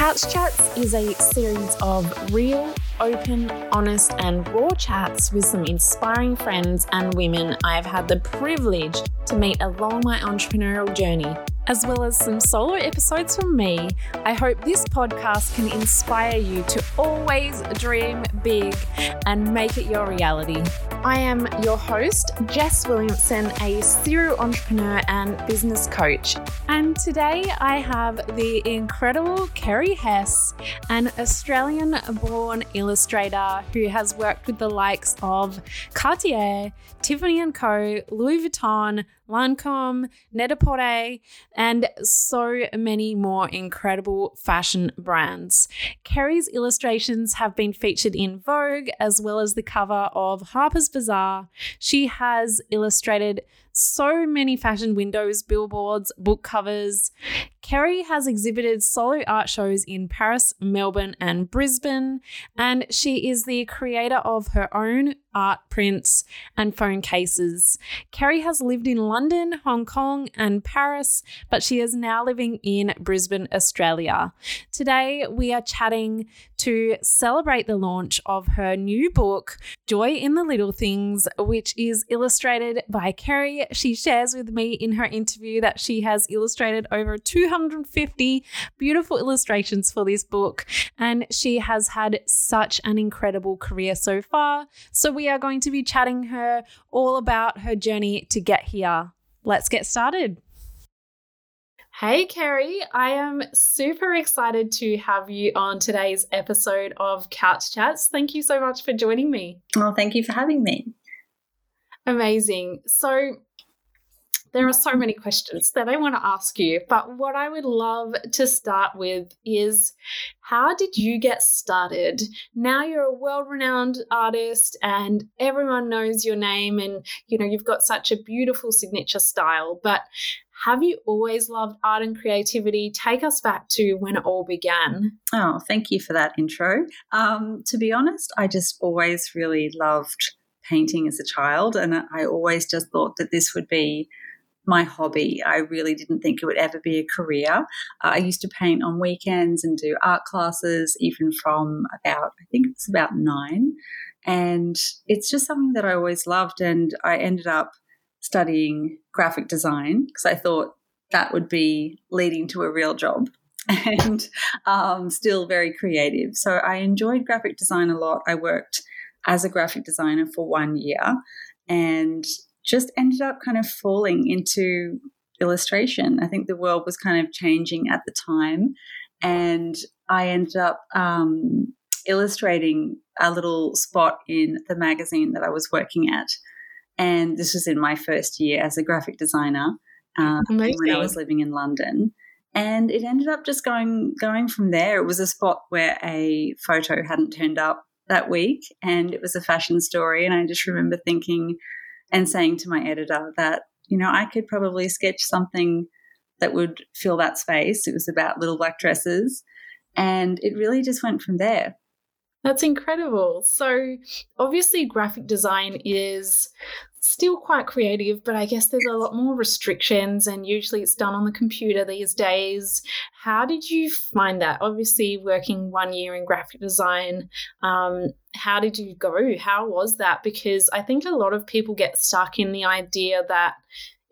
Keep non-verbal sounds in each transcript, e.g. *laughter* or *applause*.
Couch Chats is a series of real, open, honest, and raw chats with some inspiring friends and women I've had the privilege to meet along my entrepreneurial journey as well as some solo episodes from me, I hope this podcast can inspire you to always dream big and make it your reality. I am your host, Jess Williamson, a serial entrepreneur and business coach. And today I have the incredible Kerry Hess, an Australian born illustrator who has worked with the likes of Cartier, Tiffany & Co., Louis Vuitton, Lancome, Net-a-Porter, and so many more incredible fashion brands. Kerry's illustrations have been featured in Vogue as well as the cover of Harper's Bazaar. She has illustrated so many fashion windows, billboards, book covers. Kerry has exhibited solo art shows in Paris, Melbourne, and Brisbane, and she is the creator of her own art prints and phone cases. Kerry has lived in London, Hong Kong, and Paris, but she is now living in Brisbane, Australia. Today, we are chatting to celebrate the launch of her new book, Joy in the Little Things, which is illustrated by Kerry. She shares with me in her interview that she has illustrated over 250 beautiful illustrations for this book, and she has had such an incredible career so far. So, we are going to be chatting her all about her journey to get here. Let's get started. Hey, Kerry, I am super excited to have you on today's episode of Couch Chats. Thank you so much for joining me. Well, thank you for having me. Amazing. So, there are so many questions that I want to ask you, but what I would love to start with is how did you get started? Now you're a world-renowned artist and everyone knows your name and you know you've got such a beautiful signature style, but have you always loved art and creativity? Take us back to when it all began. Oh, thank you for that intro. Um, to be honest, I just always really loved painting as a child, and I always just thought that this would be my hobby. I really didn't think it would ever be a career. Uh, I used to paint on weekends and do art classes, even from about, I think it's about nine. And it's just something that I always loved. And I ended up studying graphic design because I thought that would be leading to a real job *laughs* and um, still very creative. So I enjoyed graphic design a lot. I worked as a graphic designer for one year and just ended up kind of falling into illustration. I think the world was kind of changing at the time. And I ended up um, illustrating a little spot in the magazine that I was working at. And this was in my first year as a graphic designer um, when I was living in London. And it ended up just going going from there. It was a spot where a photo hadn't turned up that week, and it was a fashion story. And I just remember thinking and saying to my editor that you know I could probably sketch something that would fill that space. It was about little black dresses, and it really just went from there. That's incredible. So, obviously, graphic design is still quite creative, but I guess there's a lot more restrictions, and usually it's done on the computer these days. How did you find that? Obviously, working one year in graphic design, um, how did you go? How was that? Because I think a lot of people get stuck in the idea that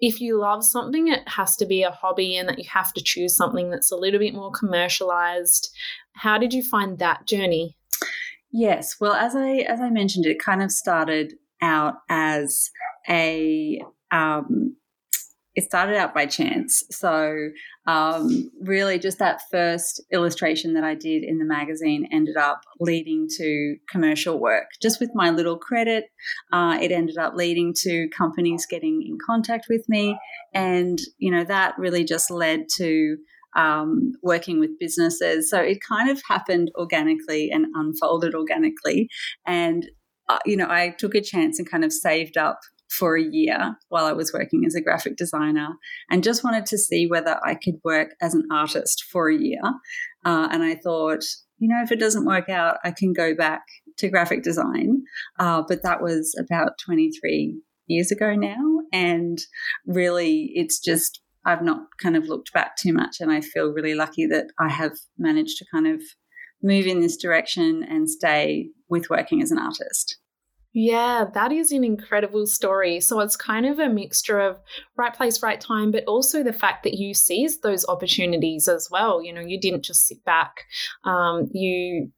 if you love something, it has to be a hobby and that you have to choose something that's a little bit more commercialized. How did you find that journey? Yes, well, as I as I mentioned, it kind of started out as a um, it started out by chance. So, um, really, just that first illustration that I did in the magazine ended up leading to commercial work. Just with my little credit, uh, it ended up leading to companies getting in contact with me. And, you know, that really just led to um, working with businesses. So it kind of happened organically and unfolded organically. And, uh, you know, I took a chance and kind of saved up for a year while I was working as a graphic designer and just wanted to see whether I could work as an artist for a year. Uh, and I thought, you know, if it doesn't work out, I can go back to graphic design. Uh, but that was about 23 years ago now. And really, it's just I've not kind of looked back too much. And I feel really lucky that I have managed to kind of move in this direction and stay with working as an artist. Yeah, that is an incredible story. So it's kind of a mixture of right place, right time, but also the fact that you seized those opportunities as well. You know, you didn't just sit back. Um, you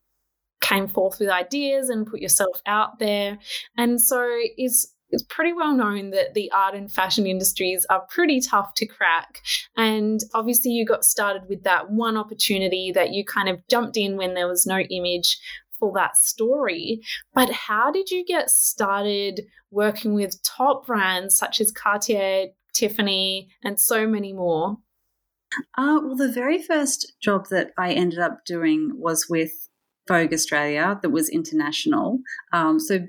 came forth with ideas and put yourself out there. And so it's it's pretty well known that the art and fashion industries are pretty tough to crack. And obviously, you got started with that one opportunity that you kind of jumped in when there was no image for that story. But how did you get started working with top brands such as Cartier, Tiffany, and so many more? Uh, well, the very first job that I ended up doing was with Vogue Australia, that was international. Um, so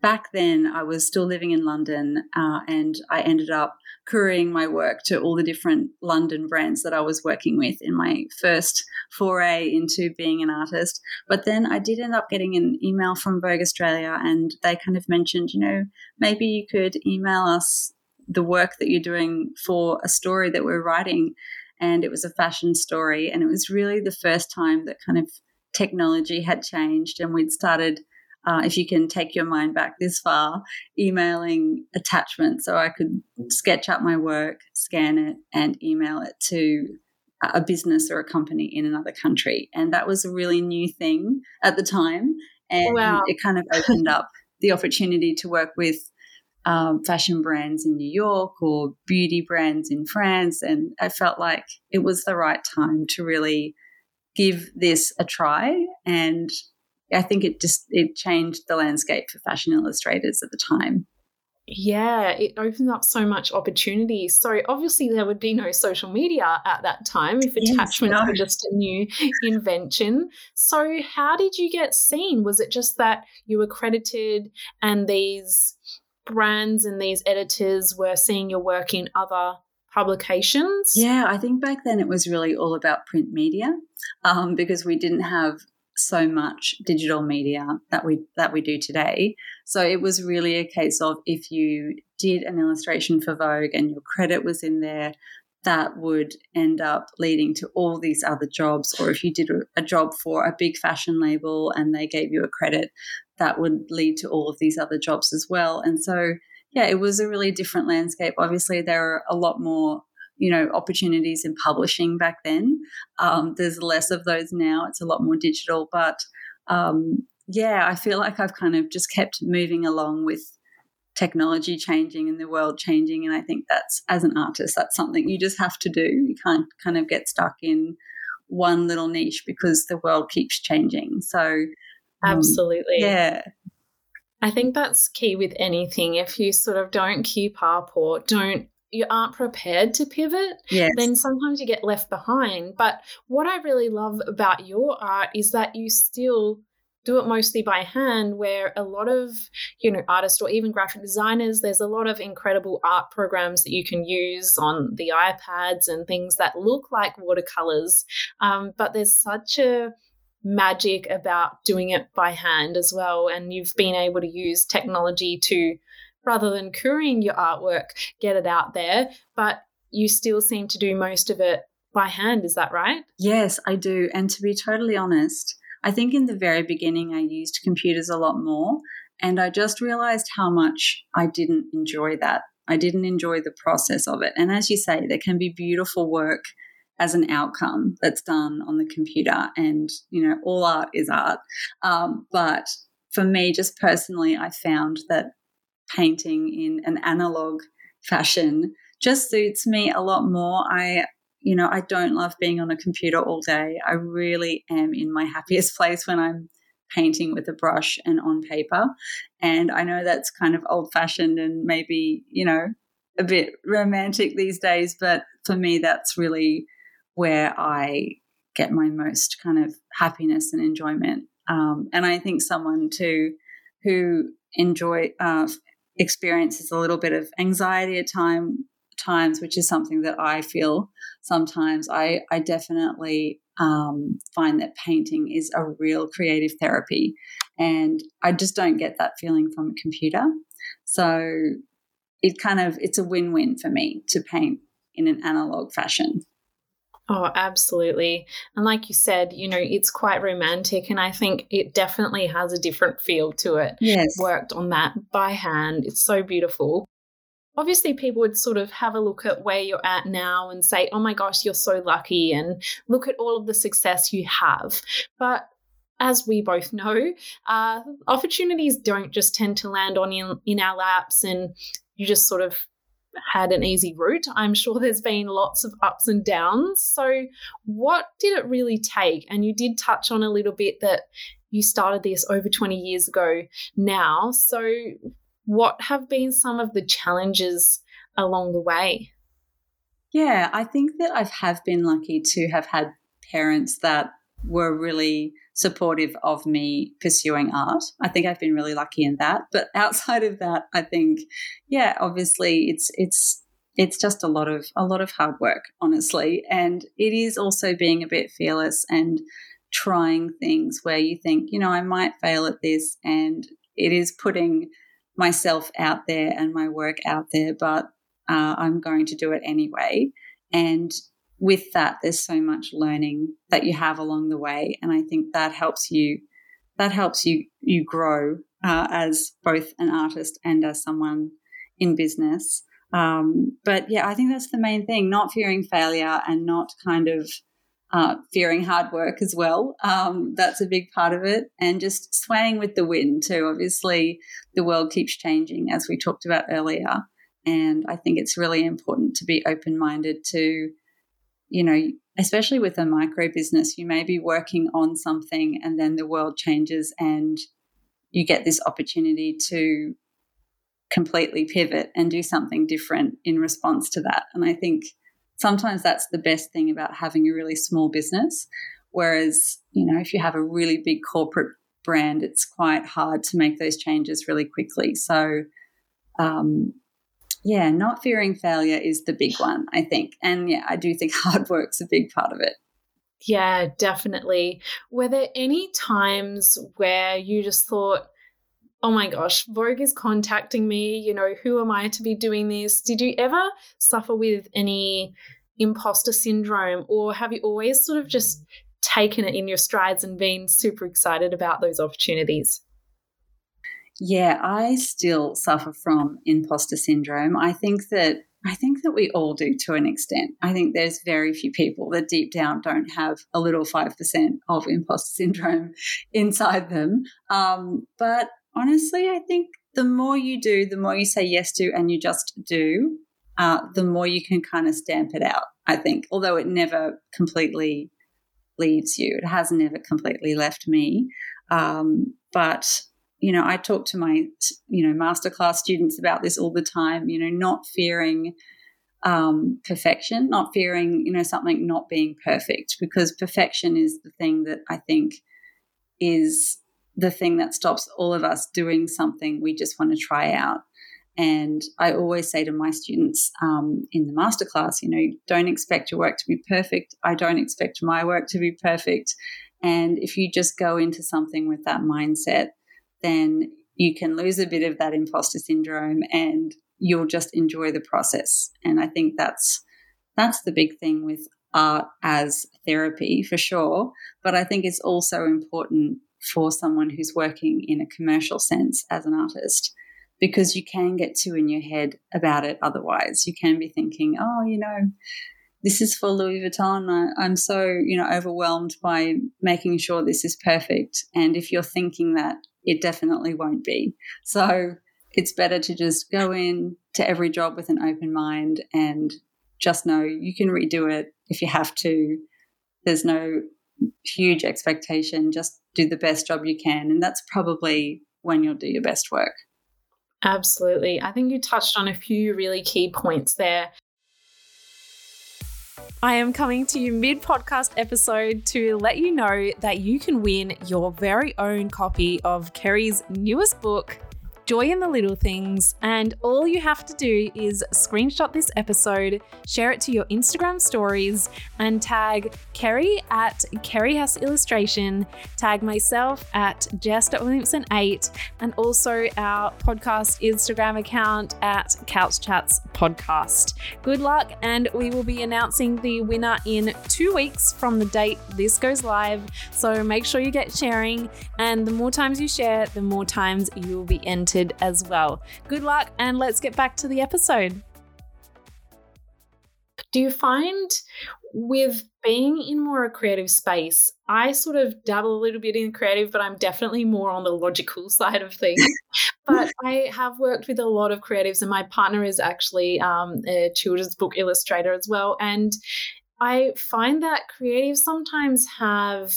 back then I was still living in London uh, and I ended up couriering my work to all the different London brands that I was working with in my first foray into being an artist. But then I did end up getting an email from Vogue Australia and they kind of mentioned, you know, maybe you could email us the work that you're doing for a story that we're writing. And it was a fashion story. And it was really the first time that kind of technology had changed and we'd started uh, if you can take your mind back this far, emailing attachments so I could sketch up my work, scan it, and email it to a business or a company in another country. And that was a really new thing at the time. And wow. it kind of opened up the opportunity to work with um, fashion brands in New York or beauty brands in France. And I felt like it was the right time to really give this a try and I think it just it changed the landscape for fashion illustrators at the time. Yeah, it opened up so much opportunity. So obviously there would be no social media at that time if yes, attachments no. were just a new *laughs* invention. So how did you get seen? Was it just that you were credited and these brands and these editors were seeing your work in other publications? Yeah, I think back then it was really all about print media um, because we didn't have so much digital media that we that we do today. So it was really a case of if you did an illustration for Vogue and your credit was in there, that would end up leading to all these other jobs. Or if you did a job for a big fashion label and they gave you a credit, that would lead to all of these other jobs as well. And so, yeah, it was a really different landscape. Obviously, there are a lot more you know opportunities in publishing back then. Um, there's less of those now. It's a lot more digital, but um, yeah, I feel like I've kind of just kept moving along with technology changing and the world changing, and I think that's as an artist, that's something you just have to do. You can't kind of get stuck in one little niche because the world keeps changing. So um, absolutely, yeah. I think that's key with anything. If you sort of don't keep up or don't you aren't prepared to pivot, yes. then sometimes you get left behind. But what I really love about your art is that you still do it mostly by hand where a lot of you know artists or even graphic designers there's a lot of incredible art programs that you can use on the ipads and things that look like watercolors um, but there's such a magic about doing it by hand as well and you've been able to use technology to rather than couriering your artwork, get it out there. But you still seem to do most of it by hand. Is that right? Yes, I do. And to be totally honest, I think in the very beginning I used computers a lot more. And I just realized how much I didn't enjoy that. I didn't enjoy the process of it. And as you say, there can be beautiful work as an outcome that's done on the computer. And, you know, all art is art. Um, but for me, just personally, I found that painting in an analog fashion just suits me a lot more. I you know, I don't love being on a computer all day. I really am in my happiest *laughs* place when I'm painting with a brush and on paper. And I know that's kind of old fashioned and maybe, you know, a bit romantic these days, but for me, that's really where I get my most kind of happiness and enjoyment. Um, and I think someone too who enjoy uh, experiences a little bit of anxiety at time times, which is something that I feel sometimes. I, I definitely um, find that painting is a real creative therapy, and I just don't get that feeling from a computer. So it kind of it's a win-win for me to paint in an analog fashion. Oh, absolutely. And like you said, you know, it's quite romantic. And I think it definitely has a different feel to it. Yes. Worked on that by hand. It's so beautiful. Obviously, people would sort of have a look at where you're at now and say, oh my gosh, you're so lucky. And look at all of the success you have. But as we both know, uh, opportunities don't just tend to land on in, in our laps and you just sort of had an easy route. I'm sure there's been lots of ups and downs. So, what did it really take? And you did touch on a little bit that you started this over 20 years ago now. So, what have been some of the challenges along the way? Yeah, I think that I have been lucky to have had parents that were really supportive of me pursuing art. I think I've been really lucky in that. But *laughs* outside of that, I think, yeah, obviously it's it's it's just a lot of a lot of hard work, honestly. And it is also being a bit fearless and trying things where you think, you know, I might fail at this and it is putting myself out there and my work out there, but uh, I'm going to do it anyway. And with that, there's so much learning that you have along the way, and I think that helps you. That helps you you grow uh, as both an artist and as someone in business. Um, but yeah, I think that's the main thing: not fearing failure and not kind of uh, fearing hard work as well. Um, that's a big part of it, and just swaying with the wind too. Obviously, the world keeps changing, as we talked about earlier, and I think it's really important to be open minded to you know, especially with a micro business, you may be working on something and then the world changes and you get this opportunity to completely pivot and do something different in response to that. And I think sometimes that's the best thing about having a really small business. Whereas, you know, if you have a really big corporate brand, it's quite hard to make those changes really quickly. So, um, yeah, not fearing failure is the big one, I think. And yeah, I do think *laughs* hard work's a big part of it. Yeah, definitely. Were there any times where you just thought, oh my gosh, Vogue is contacting me, you know, who am I to be doing this? Did you ever suffer with any imposter syndrome or have you always sort of just taken it in your strides and been super excited about those opportunities? Yeah, I still suffer from imposter syndrome. I think that I think that we all do to an extent. I think there's very few people that deep down don't have a little 5% of imposter syndrome *laughs* inside them. Um, but honestly, I think the more you do, the more you say yes to and you just do, uh, the more you can kind of stamp it out, I think. Although it never completely leaves you, it has never completely left me. Um, but you know, I talk to my, you know, masterclass students about this all the time, you know, not fearing um, perfection, not fearing, you know, something not being perfect, because perfection is the thing that I think is the thing that stops all of us doing something we just want to try out. And I always say to my students um, in the masterclass, you know, don't expect your work to be perfect. I don't expect my work to be perfect. And if you just go into something with that mindset, then you can lose a bit of that imposter syndrome and you'll just enjoy the process. And I think that's that's the big thing with art as therapy for sure. But I think it's also important for someone who's working in a commercial sense as an artist because you can get too in your head about it otherwise. You can be thinking, oh, you know, this is for Louis Vuitton. I, I'm so, you know, overwhelmed by making sure this is perfect. And if you're thinking that it definitely won't be. So it's better to just go in to every job with an open mind and just know you can redo it if you have to. There's no huge expectation. Just do the best job you can. And that's probably when you'll do your best work. Absolutely. I think you touched on a few really key points there. I am coming to you mid podcast episode to let you know that you can win your very own copy of Kerry's newest book, joy in the little things. And all you have to do is screenshot this episode, share it to your Instagram stories, and tag Kerry at Kerry Hess Illustration, tag myself at Jess.Williamson8, and also our podcast Instagram account at Couch Chats Podcast. Good luck, and we will be announcing the winner in two weeks from the date this goes live. So make sure you get sharing, and the more times you share, the more times you will be entered as well. Good luck, and let's get back to the episode. Do you find with being in more a creative space, I sort of dabble a little bit in creative, but I'm definitely more on the logical *laughs* side of things. but *laughs* I have worked with a lot of creatives, and my partner is actually um, a children's book illustrator as well. And I find that creatives sometimes have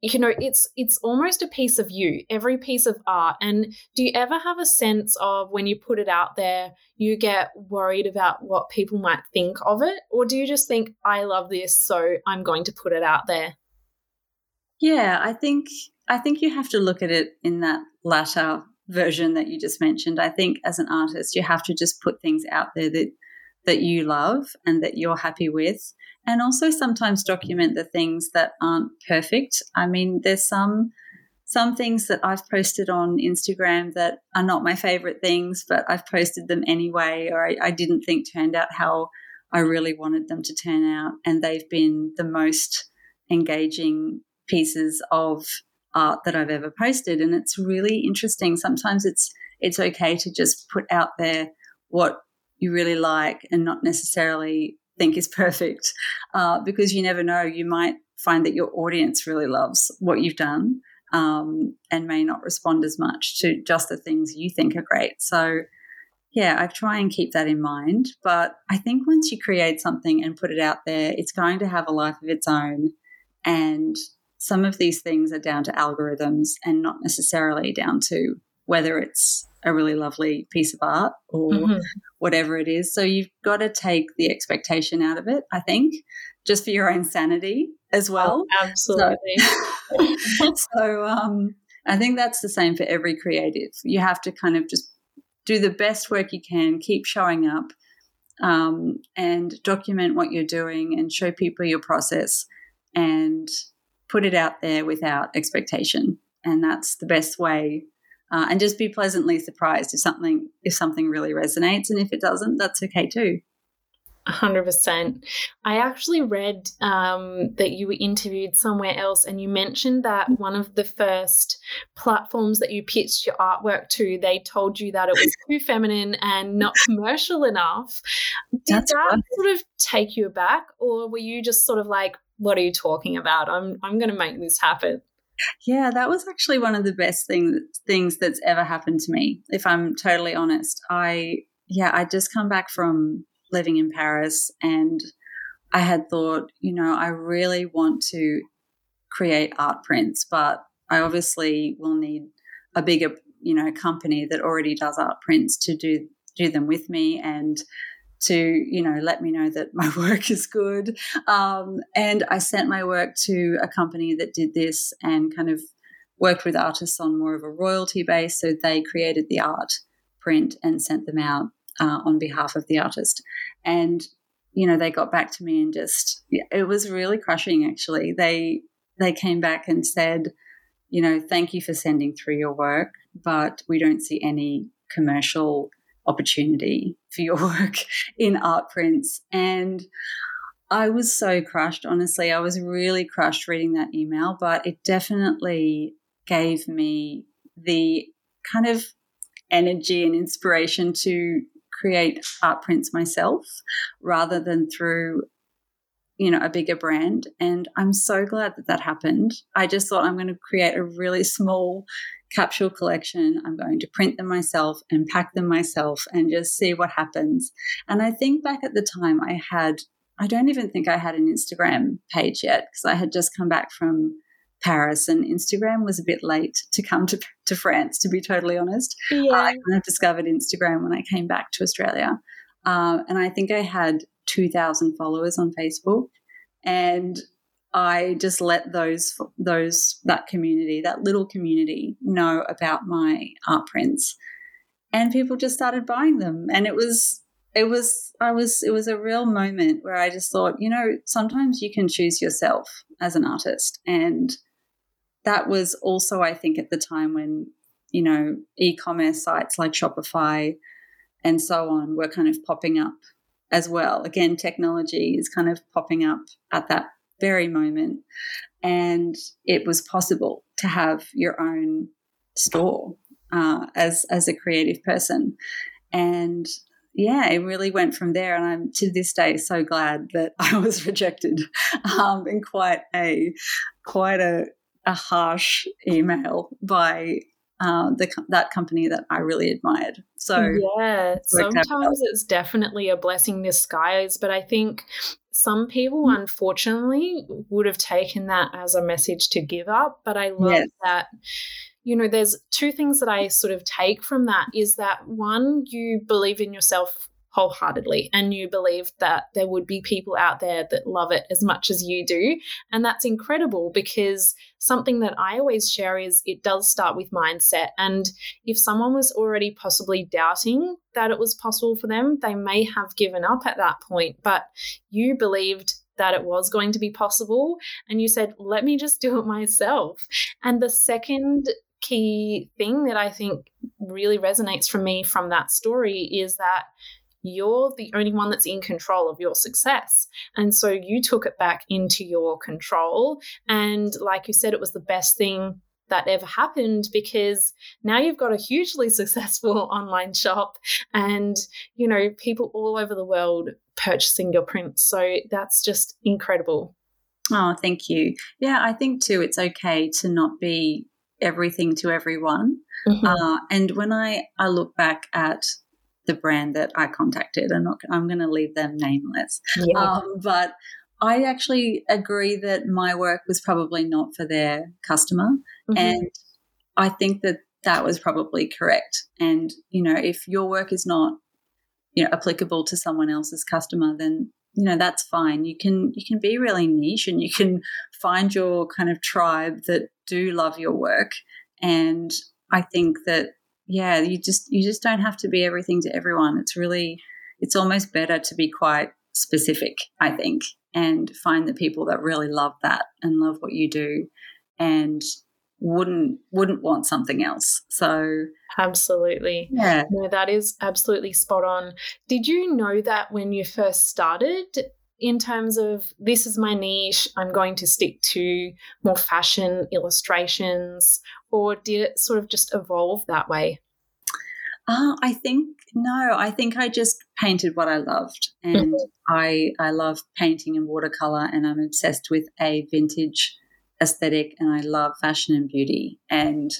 you know it's it's almost a piece of you every piece of art. And do you ever have a sense of when you put it out there you get worried about what people might think of it? Or do you just think i love this so i'm going to put it out there yeah i think i think you have to look at it in that latter version that you just mentioned. I think as an artist you have to just put things out there that that you love and that you're happy with and also sometimes document the things that aren't perfect. I mean, there's some some things that I've posted on Instagram that are not my favorite things, but I've posted them anyway, or I, I didn't think turned out how I really wanted them to turn out, and they've been the most engaging pieces of art that I've ever posted, and it's really interesting. Sometimes it's it's okay to just put out there what you really like and not necessarily think is *laughs* perfect uh, because you never know. You might find that your audience really loves what you've done um, and may not respond as much to just the things you think are great. So, yeah, I try and keep that in mind. But I think once you create something and put it out there, it's going to have a life of its own. And some of these things are down to algorithms and not necessarily down to whether it's a really lovely piece of art or mm-hmm. whatever it is. So you've got to take the expectation out of it, I think, just for your own sanity as well. Oh, absolutely. So, *laughs* so um, I think that's the same for every creative. You have to kind of just do the best work you can, keep showing up, um, and document what you're doing and show people your process and put it out there without expectation. And that's the best way uh, and just be pleasantly surprised if something if something really resonates. And if it doesn't that's okay too. 100% i actually read um, that you were interviewed somewhere else and you mentioned that one of the first platforms that you pitched your artwork to they told you that it was *laughs* too feminine and not commercial enough. Did that's that right. sort of take you aback or were you just sort of like what are you talking about? I'm, I'm going to make this happen yeah, that was actually one of the best things things that's ever happened to me. If I'm totally honest, I yeah, I just come back from living in Paris, and I had thought, you know, I really want to create art prints, but I obviously will need a bigger, you know, company that already does art prints to do do them with me and to you know let me know that *laughs* my work is good. Um, and i sent my work to a company that did this and kind of worked with artists on more of a royalty base. So they created the art print and sent them out uh, on behalf of the artist. And you know they got back to me and just it was really crushing actually. They they came back and said you know thank you for sending through your work but we don't see any commercial opportunity for your *laughs* work in art prints. And I was so crushed, honestly. I was really crushed reading that email, but it definitely gave me the kind of energy and inspiration to create art prints myself rather than through you know a bigger brand and i'm so glad that that happened i just thought i'm going to create a really small capsule collection. I'm going to print them myself and pack them myself and just see what happens. And I think back at the time I had, I don't even think I had an Instagram page yet because I had just come back from Paris and Instagram was a bit late to come to, to France, to be totally honest. Yeah. I kind of discovered Instagram when I came back to Australia. Uh, and I think I had 2,000 followers on Facebook. And I just let those those that community, that little community, know about my art prints, and people just started buying them, and it was it was I was it was a real moment where I just thought, you know, sometimes you can choose yourself as an artist, and that was also I think at the time when you know e-commerce sites like Shopify and so on were kind of popping up as well. Again, technology is kind of popping up at that very moment. And it was possible to have your own store uh, as as a creative person. And yeah, it really went from there. And I'm to this day so glad that *laughs* I was rejected um, in quite a quite a, a harsh email by uh, the, that company that I really admired. So yeah, sometimes it's definitely a blessing in disguise, but I think some people mm. unfortunately would have taken that as a message to give up. But I love yes. that you know, there's two things that I sort of take from that is that one, you believe in yourself wholeheartedly and you believe that there would be people out there that love it as much as you do. And that's incredible because something that I always share is it does start with mindset. And if someone was already possibly doubting that it was possible for them, they may have given up at that point. But you believed that it was going to be possible. And you said, let me just do it myself. And the second key thing that I think really resonates for me from that story is that you're the only one that's in control of your success. And so you took it back into your control. And like you said, it was the best thing that ever happened because now you've got a hugely *laughs* successful online shop and you know people all over the world purchasing your prints so that's just incredible oh thank you yeah i think too it's okay to not be everything to everyone mm-hmm. uh, and when i i look back at the brand that I contacted. I'm not. I'm going to leave them nameless. Yeah. Um, but I actually agree that my work was probably not for their customer, mm-hmm. and I think that that was probably correct. And you know, if your work is not you know applicable to someone else's customer, then you know that's fine. You can you can be really niche, and you can find your kind of tribe that do love your work. And I think that yeah, you just you just don't have to be everything to everyone. It's really it's almost better to be quite specific, I think, and find the people that really love that and love what you do and wouldn't wouldn't want something else. So absolutely. Yeah. No, that is absolutely spot on. Did you know that when you first started in terms of this is my niche, I'm going to stick to more fashion illustrations, or did it sort of just evolve that way? Uh, I think no. I think I just painted what I loved, and mm-hmm. I I love painting and watercolor, and I'm obsessed with a vintage aesthetic, and I love fashion and beauty, and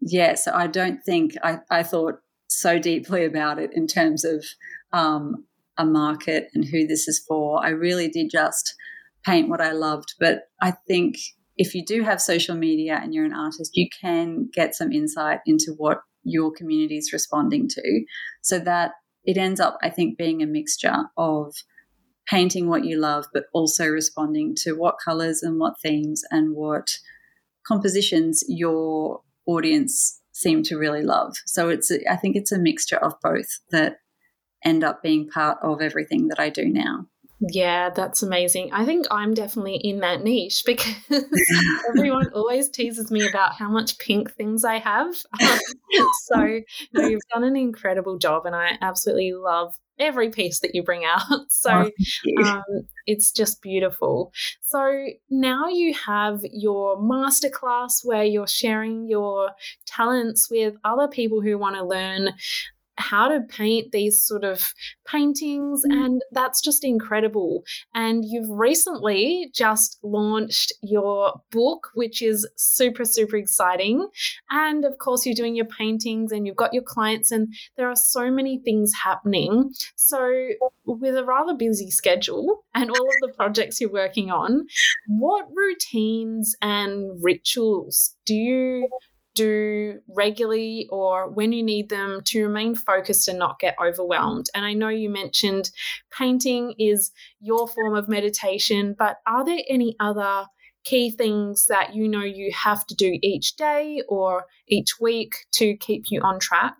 yeah. So I don't think I I thought so deeply about it in terms of um, a market and who this is for. I really did just paint what I loved, but I think if you do have social media and you're an artist, you can get some insight into what your community is responding to so that it ends up, I think, being a mixture of painting what you love, but also responding to what colors and what themes and what compositions your audience seem to really love. So it's, I think it's a mixture of both that end up being part of everything that I do now. Yeah, that's amazing. I think I'm definitely in that niche *laughs* because *laughs* everyone always teases me about how much pink things I have. *laughs* so, no, you've done an incredible job, and I absolutely love every piece that you bring out. So, oh, um, it's just beautiful. So, now you have your masterclass where you're sharing your talents with other people who want to learn how to paint these sort of paintings, mm. and that's just incredible. And you've recently just launched your book, which is super, super exciting. And of course, you're doing your paintings and you've got your clients, and there are so many things happening. So, with a rather busy schedule and all of the projects you're working on, what routines and rituals do you do regularly or when you need them to remain focused and not get overwhelmed. And I know you mentioned painting is your form of meditation, but are there any other key things that you know you have to do each day or each week to keep you on track?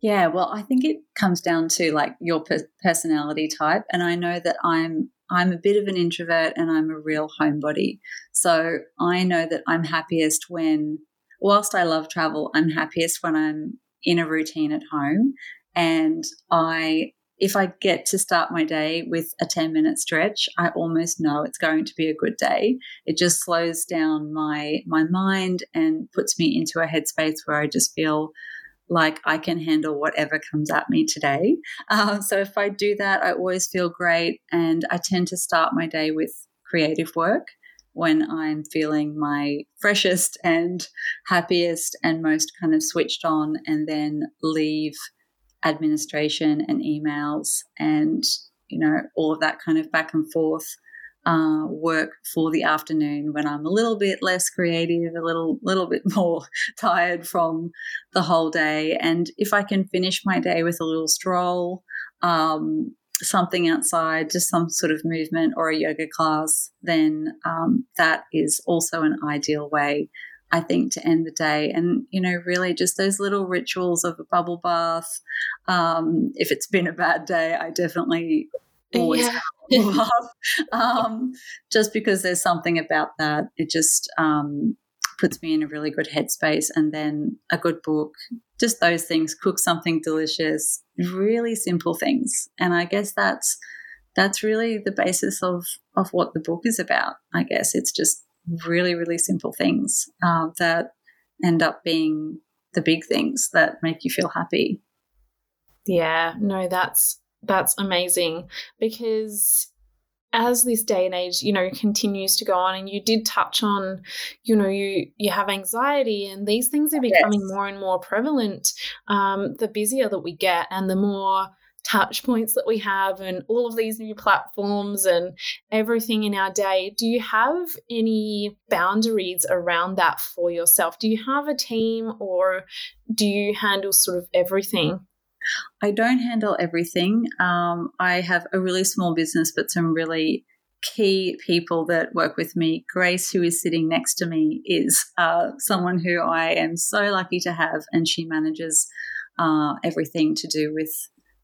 Yeah, well, I think it comes down to like your personality type, and I know that I'm I'm a bit of an introvert and I'm a real homebody. So I know that I'm happiest when, whilst I love travel, I'm happiest when I'm in a routine at home. And I, if I get to start my day with a 10 minute stretch, I almost know it's going to be a good day. It just slows down my, my mind and puts me into a headspace where I just feel like I can handle whatever comes at me today. Um, so if I do that, I always feel great. And I tend to start my day with creative work when I'm feeling my freshest and happiest and most kind of switched on, and then leave administration and emails and, you know, all of that kind of back and forth uh, work for the afternoon when I'm a little bit less creative, a little little bit *laughs* more tired from the whole day. And if I can finish my day with a little stroll, um, something outside, just some sort of movement or a yoga class, then um, that is also an ideal way. I think to end the day, and you know, really just those little rituals of a bubble bath. Um, if it's been a bad day, I definitely always yeah. *laughs* um, just because there's something about that. It just um, puts me in a really good headspace. And then a good book, just those things, cook something delicious, really simple things. And I guess that's that's really the basis of of what the book is about. I guess it's just really really simple things uh, that end up being the big things that make you feel happy. Yeah, no, that's that's amazing because as this day and age you know continues to go on and you did touch on you know you you have anxiety and these things are becoming yes. more and more prevalent um, the busier that we get and the more touch points that we have and all of these new platforms and everything in our day. Do you have any boundaries around that for yourself? Do you have a team or do you handle sort of everything I don't handle everything. Um, I have a really small business, but some really key people that work with me. Grace, who is sitting next to me, is uh, someone who I am so lucky to have, and she manages uh, everything to do with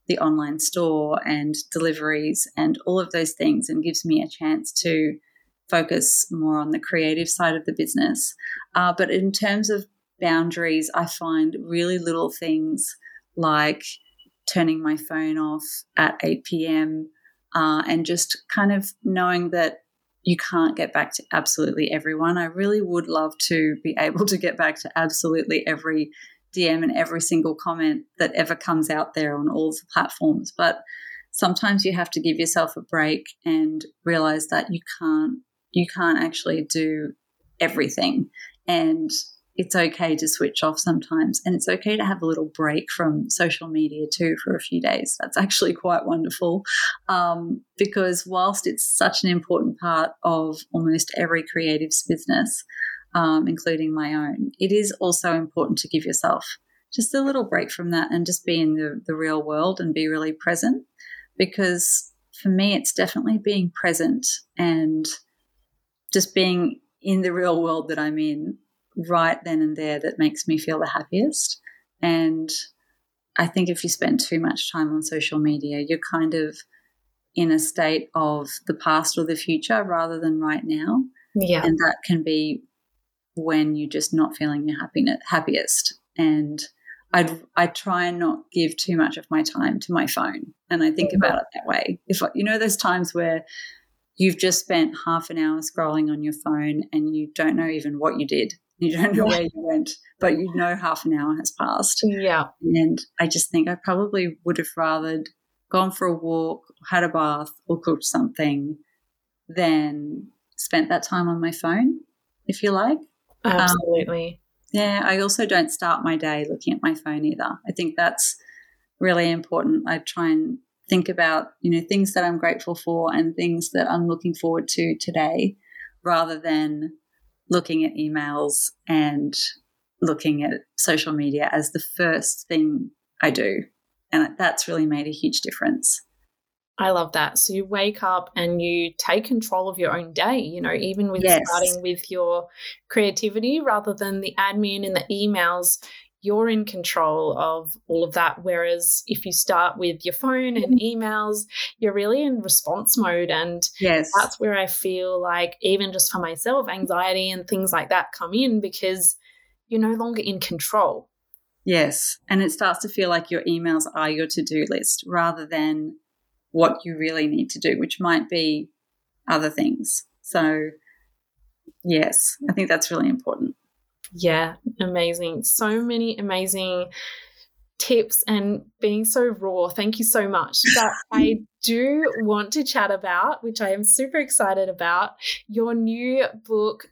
the online store and deliveries and all of those things, and gives me a chance to focus more on the creative side of the business. Uh, but in terms of boundaries, I find really little things like turning my phone off at 8 p.m. Uh, and just kind of knowing that you can't get back to absolutely everyone. I really would love to be *laughs* able to get back to absolutely every DM and every single comment that ever comes out there on all the platforms. But sometimes you have to give yourself a break and realize that you can't you can't actually do everything. And it's okay to switch off sometimes and it's okay to have a little break from social media too for a few days. That's actually quite wonderful um, because whilst it's such an important part of almost every creative's business um, including my own it is also important to give yourself just a little break from that and just be in the, the real world and be really present because for me it's definitely being present and just being in the real world that i'm in right then and there that makes me feel the happiest. And I think if you spend too much time on social media, you're kind of in a state of the past or the future rather than right now. Yeah. And that can be when you're just not feeling your happiness, happiest. And I I try and not give too much of my time to my phone. And I think about it that way. If you know those times where you've just spent half an hour scrolling on your phone and you don't know even what you did you don't know where you went, but you know half an hour has passed. Yeah. And I just think I probably would have rather gone for a walk, had a bath, or cooked something than spent that time on my phone, if you like. Absolutely. Um, yeah, I also don't start my day looking at my phone either. I think that's really important. I try and think about, you know, things that I'm grateful for and things that I'm looking forward to today rather than looking at emails and looking at social media as the first thing I do. And that's really made a huge difference. I love that. So you wake up and you take control of your own day, you know, even with Yes. starting with your creativity rather than the admin and the emails, you're in control of all of that. Whereas if you start with your phone and mm-hmm. emails, you're really in response mode. And Yes. that's where I feel like, even just for myself, anxiety and things like that come in because you're no longer in control. Yes. And it starts to feel like your emails are your to do list rather than what you really need to do, which might be other things. So, yes, I think that's really important. Yeah, amazing. So many amazing tips and being so raw. Thank you so much. *laughs* But I do want to chat about, which I am super excited about, your new book.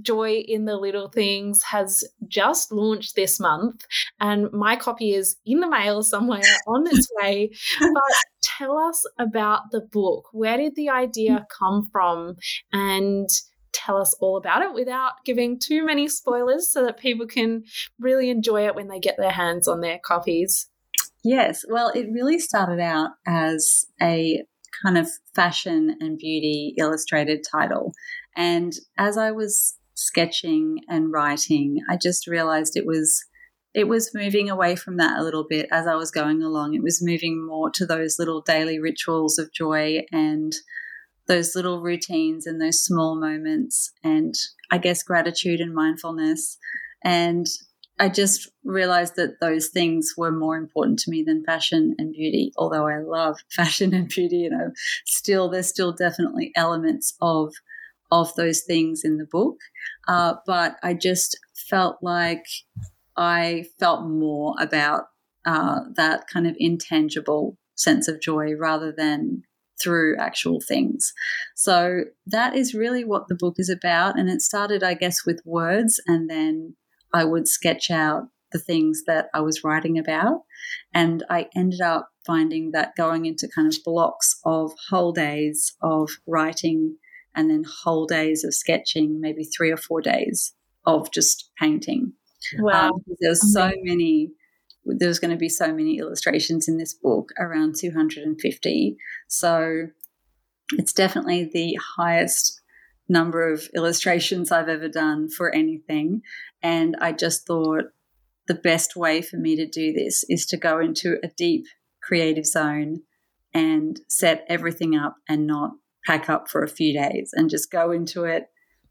Joy in the Little Things has just launched this month, and my copy is in the mail somewhere *laughs* on its way. But tell us about the book. Where did the idea mm. come from? And tell us all about it without giving too many spoilers so that people can really enjoy it when they get their hands on their copies. Yes. Well, it really started out as a kind of fashion and beauty illustrated title. And as I was sketching and writing, I just realized it was it was moving away from that a little bit as I was going along. It was moving more to those little daily rituals of joy and those little routines and those small moments and I guess gratitude and mindfulness. And I just realized that those things were more important to me than fashion and beauty. Although I love *laughs* fashion and beauty, you know, still there's still definitely elements of of those things in the book. Uh, but I just felt like I felt more about uh, that kind of intangible sense of joy rather than through actual things. So that is really what the book is about. And it started, I guess, with words, and then I would sketch out the things that I was writing about. And I ended up finding that going into kind of blocks of whole days of writing and then whole days of sketching, maybe three or four days of just painting. Wow. Um, there's so many there's going to be so many illustrations in this book, around 250. So it's definitely the highest number of illustrations I've ever done for anything. And I just thought the best way for me to do this is to go into a deep creative zone and set everything up and not pack up for a few days and just go into it.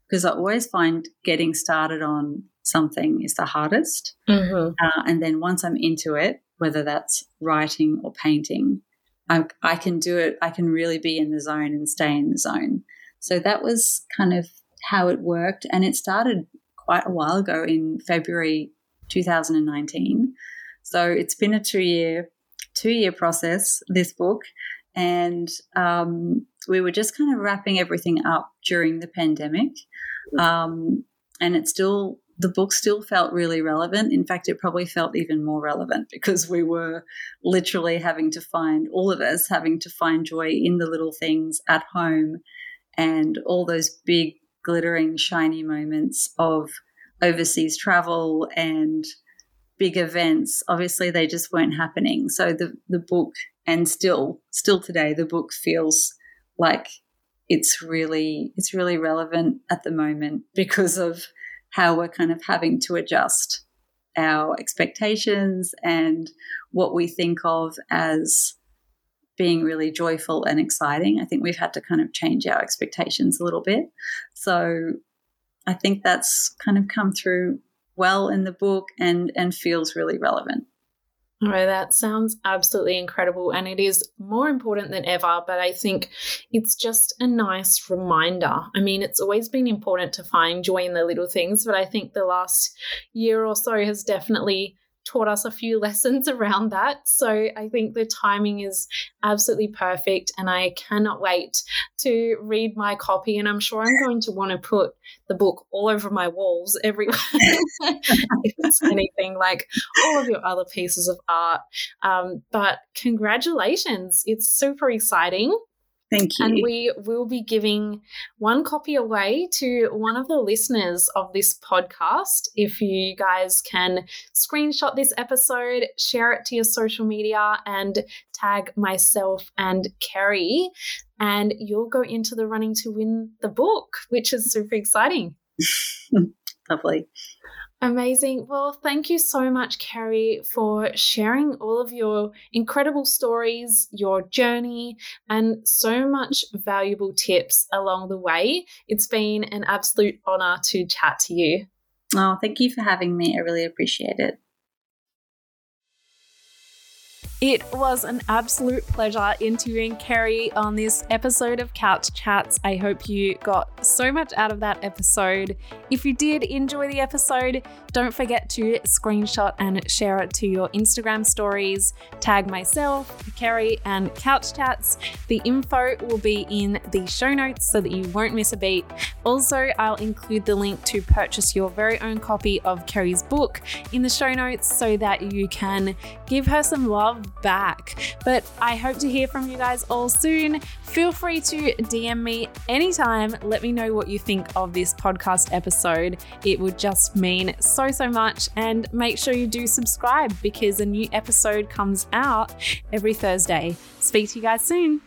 Because I always find getting started on something is the hardest. Mm-hmm. Uh, and then once I'm into it, whether that's writing or painting, I, I can do it. I can really be in the zone and stay in the zone. So that was kind of how it worked. And it started quite a while ago in February 2019. So it's been a two year two year process. This book, and um, we were just kind of wrapping everything up during the pandemic, um, and it still the book still felt really relevant. In fact, it probably felt even more relevant because we were literally having to find, all of us having to find joy in the little things at home and all those big, glittering, shiny moments of overseas travel and big events. Obviously, they just weren't happening. So the, the book, and still, still today, the book feels like it's really, it's really relevant at the moment because of how we're kind of having to adjust our expectations and what we think of as being really joyful and exciting. I think we've had to kind of change our expectations a little bit. So I think that's kind of come through well in the book and and feels really relevant. Oh, that sounds absolutely incredible. And it is more important than ever. But I think it's just a nice reminder. I mean, it's always been important to find joy in the little things. But I think the last year or so has definitely taught us a few *laughs* lessons around that. So I think the timing is absolutely perfect. And I cannot wait to read my copy. And I'm sure I'm going to want to put the book all over my walls everywhere. *laughs* if it's anything like all of your other pieces of art. Um, but congratulations. It's super exciting. Thank you. And we will be giving one copy away to one of the listeners of this podcast. If you guys can screenshot this episode, share it to your social media, and tag myself and Kerry, and you'll go into the running to win the book, which is super exciting. *laughs* Lovely. Amazing. Well, thank you so much, Kerry, for sharing all of your incredible stories, your journey, and so much valuable tips along the way. It's been an absolute honor to chat to you. Oh, thank you for having me. I really appreciate it. It was an absolute pleasure interviewing Kerry on this episode of Couch Chats. I hope you got so much out of that episode. If you did enjoy the episode, don't forget to screenshot and share it to your Instagram stories. Tag myself, Kerry, and Couch Chats. The info will be in the show notes so that you won't miss a beat. Also, I'll include the link to purchase your very own copy of Kerry's book in the show notes so that you can give her some love back. But I hope to hear from you guys all soon. Feel free to DM me anytime. Let me know what you think of this podcast episode. It would just mean so, so much. And make sure you do subscribe because a new episode comes out every Thursday. Speak to you guys soon.